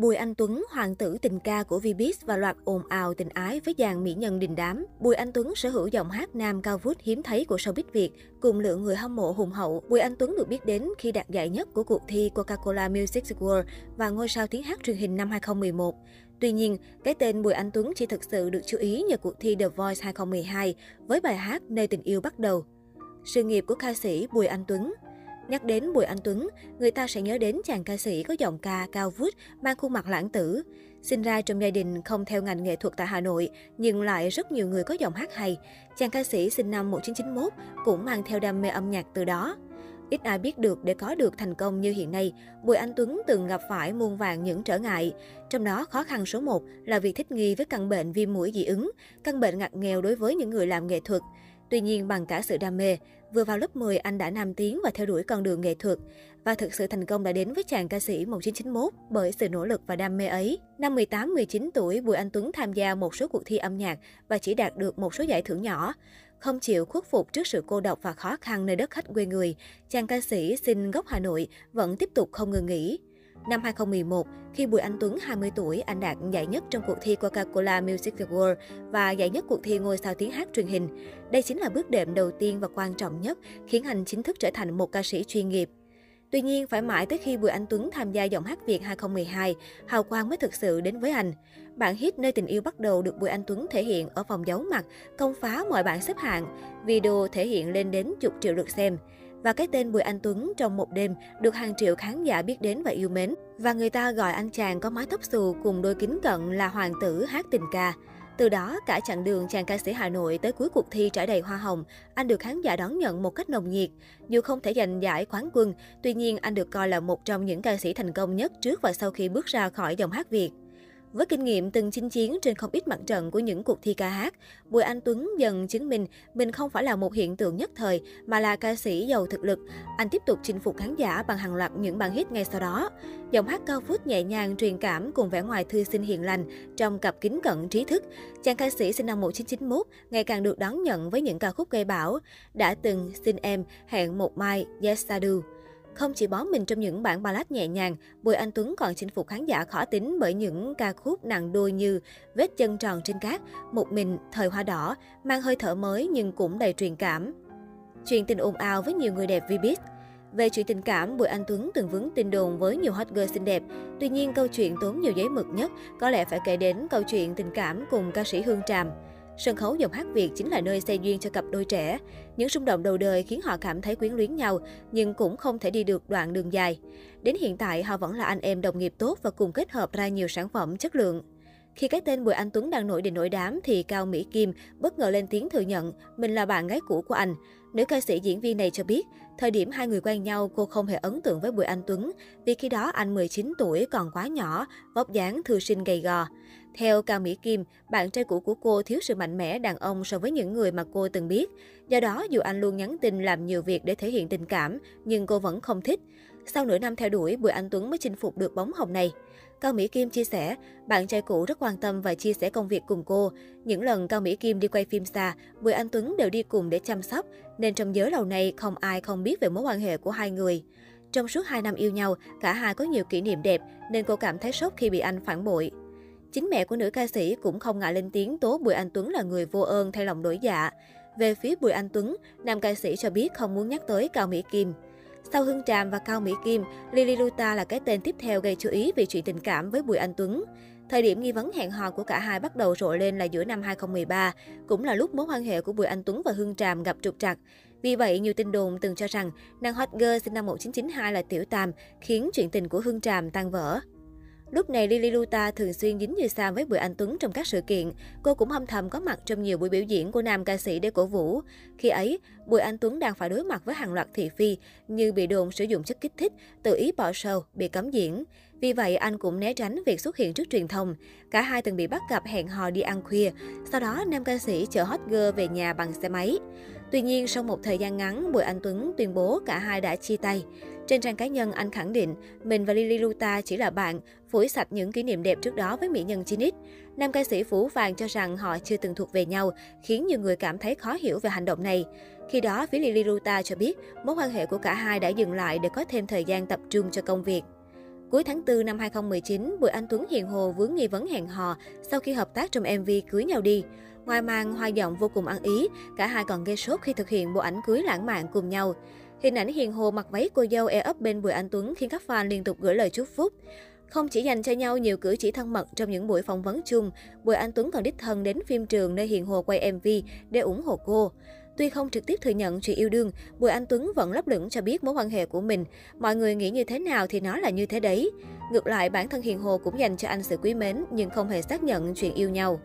Bùi Anh Tuấn, hoàng tử tình ca của Vbiz và loạt ồn ào tình ái với dàn mỹ nhân đình đám. Bùi Anh Tuấn sở hữu giọng hát nam cao vút hiếm thấy của showbiz Việt, cùng lượng người hâm mộ hùng hậu. Bùi Anh Tuấn được biết đến khi đạt giải nhất của cuộc thi Coca-Cola Music World và ngôi sao tiếng hát truyền hình năm 2011. Tuy nhiên, cái tên Bùi Anh Tuấn chỉ thực sự được chú ý nhờ cuộc thi The Voice 2012 với bài hát Nơi tình yêu bắt đầu. Sự nghiệp của ca sĩ Bùi Anh Tuấn Nhắc đến Bùi Anh Tuấn, người ta sẽ nhớ đến chàng ca sĩ có giọng ca cao vút, mang khuôn mặt lãng tử. Sinh ra trong gia đình không theo ngành nghệ thuật tại Hà Nội, nhưng lại rất nhiều người có giọng hát hay. Chàng ca sĩ sinh năm 1991 cũng mang theo đam mê âm nhạc từ đó. Ít ai biết được để có được thành công như hiện nay, Bùi Anh Tuấn từng gặp phải muôn vàng những trở ngại. Trong đó khó khăn số 1 là việc thích nghi với căn bệnh viêm mũi dị ứng, căn bệnh ngặt nghèo đối với những người làm nghệ thuật. Tuy nhiên, bằng cả sự đam mê, vừa vào lớp 10 anh đã nam tiến và theo đuổi con đường nghệ thuật. Và thực sự thành công đã đến với chàng ca sĩ 1991 bởi sự nỗ lực và đam mê ấy. Năm 18-19 tuổi, Bùi Anh Tuấn tham gia một số cuộc thi âm nhạc và chỉ đạt được một số giải thưởng nhỏ. Không chịu khuất phục trước sự cô độc và khó khăn nơi đất khách quê người, chàng ca sĩ sinh gốc Hà Nội vẫn tiếp tục không ngừng nghỉ. Năm 2011, khi Bùi Anh Tuấn 20 tuổi, anh đạt giải nhất trong cuộc thi Coca-Cola Music Award và giải nhất cuộc thi ngôi sao tiếng hát truyền hình. Đây chính là bước đệm đầu tiên và quan trọng nhất khiến anh chính thức trở thành một ca sĩ chuyên nghiệp. Tuy nhiên, phải mãi tới khi Bùi Anh Tuấn tham gia giọng hát Việt 2012, hào quang mới thực sự đến với anh. Bản hit Nơi tình yêu bắt đầu được Bùi Anh Tuấn thể hiện ở vòng giấu mặt, công phá mọi bảng xếp hạng. Video thể hiện lên đến chục triệu lượt xem. Và cái tên Bùi Anh Tuấn trong một đêm được hàng triệu khán giả biết đến và yêu mến. Và người ta gọi anh chàng có mái tóc xù cùng đôi kính cận là hoàng tử hát tình ca. Từ đó, cả chặng đường chàng ca sĩ Hà Nội tới cuối cuộc thi trải đầy hoa hồng, anh được khán giả đón nhận một cách nồng nhiệt. Dù không thể giành giải quán quân, tuy nhiên anh được coi là một trong những ca sĩ thành công nhất trước và sau khi bước ra khỏi dòng hát Việt. Với kinh nghiệm từng chinh chiến trên không ít mặt trận của những cuộc thi ca hát, Bùi Anh Tuấn dần chứng minh mình không phải là một hiện tượng nhất thời mà là ca sĩ giàu thực lực. Anh tiếp tục chinh phục khán giả bằng hàng loạt những bản hit ngay sau đó. Giọng hát cao vút nhẹ nhàng truyền cảm cùng vẻ ngoài thư sinh hiền lành trong cặp kính cận trí thức. Chàng ca sĩ sinh năm 1991 ngày càng được đón nhận với những ca khúc gây bão. Đã từng xin em, hẹn một mai, yes I do. Không chỉ bó mình trong những bản ballad nhẹ nhàng, Bùi Anh Tuấn còn chinh phục khán giả khó tính bởi những ca khúc nặng đôi như Vết chân tròn trên cát, Một mình, Thời hoa đỏ, mang hơi thở mới nhưng cũng đầy truyền cảm. Chuyện tình ồn ào với nhiều người đẹp Vbiz về chuyện tình cảm, Bùi Anh Tuấn từng vướng tin đồn với nhiều hot girl xinh đẹp. Tuy nhiên, câu chuyện tốn nhiều giấy mực nhất có lẽ phải kể đến câu chuyện tình cảm cùng ca sĩ Hương Tràm. Sân khấu giọng hát Việt chính là nơi xây duyên cho cặp đôi trẻ. Những xung động đầu đời khiến họ cảm thấy quyến luyến nhau, nhưng cũng không thể đi được đoạn đường dài. Đến hiện tại, họ vẫn là anh em đồng nghiệp tốt và cùng kết hợp ra nhiều sản phẩm chất lượng. Khi cái tên Bùi Anh Tuấn đang nổi đình nổi đám thì Cao Mỹ Kim bất ngờ lên tiếng thừa nhận mình là bạn gái cũ của anh. Nữ ca sĩ diễn viên này cho biết, thời điểm hai người quen nhau cô không hề ấn tượng với Bùi Anh Tuấn vì khi đó anh 19 tuổi còn quá nhỏ, vóc dáng thư sinh gầy gò. Theo Cao Mỹ Kim, bạn trai cũ của cô thiếu sự mạnh mẽ đàn ông so với những người mà cô từng biết. Do đó, dù anh luôn nhắn tin làm nhiều việc để thể hiện tình cảm, nhưng cô vẫn không thích. Sau nửa năm theo đuổi, Bùi Anh Tuấn mới chinh phục được bóng hồng này. Cao Mỹ Kim chia sẻ, bạn trai cũ rất quan tâm và chia sẻ công việc cùng cô. Những lần Cao Mỹ Kim đi quay phim xa, Bùi Anh Tuấn đều đi cùng để chăm sóc, nên trong giới lâu nay không ai không biết về mối quan hệ của hai người. Trong suốt 2 năm yêu nhau, cả hai có nhiều kỷ niệm đẹp nên cô cảm thấy sốc khi bị anh phản bội. Chính mẹ của nữ ca sĩ cũng không ngại lên tiếng tố Bùi Anh Tuấn là người vô ơn thay lòng đổi dạ. Về phía Bùi Anh Tuấn, nam ca sĩ cho biết không muốn nhắc tới Cao Mỹ Kim. Sau Hương Tràm và Cao Mỹ Kim, Lily Luta là cái tên tiếp theo gây chú ý vì chuyện tình cảm với Bùi Anh Tuấn. Thời điểm nghi vấn hẹn hò của cả hai bắt đầu rộ lên là giữa năm 2013, cũng là lúc mối quan hệ của Bùi Anh Tuấn và Hương Tràm gặp trục trặc. Vì vậy, nhiều tin đồn từng cho rằng nàng hot girl sinh năm 1992 là Tiểu Tam, khiến chuyện tình của Hương Tràm tan vỡ. Lúc này Lily Luta thường xuyên dính như Sam với Bùi Anh Tuấn trong các sự kiện. Cô cũng âm thầm có mặt trong nhiều buổi biểu diễn của nam ca sĩ để cổ vũ. Khi ấy, Bùi Anh Tuấn đang phải đối mặt với hàng loạt thị phi như bị đồn sử dụng chất kích thích, tự ý bỏ show, bị cấm diễn. Vì vậy, anh cũng né tránh việc xuất hiện trước truyền thông. Cả hai từng bị bắt gặp hẹn hò đi ăn khuya. Sau đó, nam ca sĩ chở hot girl về nhà bằng xe máy. Tuy nhiên, sau một thời gian ngắn, Bùi Anh Tuấn tuyên bố cả hai đã chia tay. Trên trang cá nhân, anh khẳng định mình và Lily Luta chỉ là bạn, phủi sạch những kỷ niệm đẹp trước đó với mỹ nhân 9X. Nam ca sĩ Phú Vàng cho rằng họ chưa từng thuộc về nhau, khiến nhiều người cảm thấy khó hiểu về hành động này. Khi đó, phía Lily Ruta cho biết mối quan hệ của cả hai đã dừng lại để có thêm thời gian tập trung cho công việc. Cuối tháng 4 năm 2019, Bùi Anh Tuấn hiền hồ vướng nghi vấn hẹn hò sau khi hợp tác trong MV Cưới nhau đi. Ngoài màn hoa giọng vô cùng ăn ý, cả hai còn gây sốt khi thực hiện bộ ảnh cưới lãng mạn cùng nhau. Hình ảnh hiền hồ mặc váy cô dâu e ấp bên Bùi Anh Tuấn khiến các fan liên tục gửi lời chúc phúc. Không chỉ dành cho nhau nhiều cử chỉ thân mật trong những buổi phỏng vấn chung, Bùi Anh Tuấn còn đích thân đến phim trường nơi Hiền Hồ quay MV để ủng hộ cô. Tuy không trực tiếp thừa nhận chuyện yêu đương, Bùi Anh Tuấn vẫn lấp lửng cho biết mối quan hệ của mình. Mọi người nghĩ như thế nào thì nó là như thế đấy. Ngược lại, bản thân Hiền Hồ cũng dành cho anh sự quý mến nhưng không hề xác nhận chuyện yêu nhau.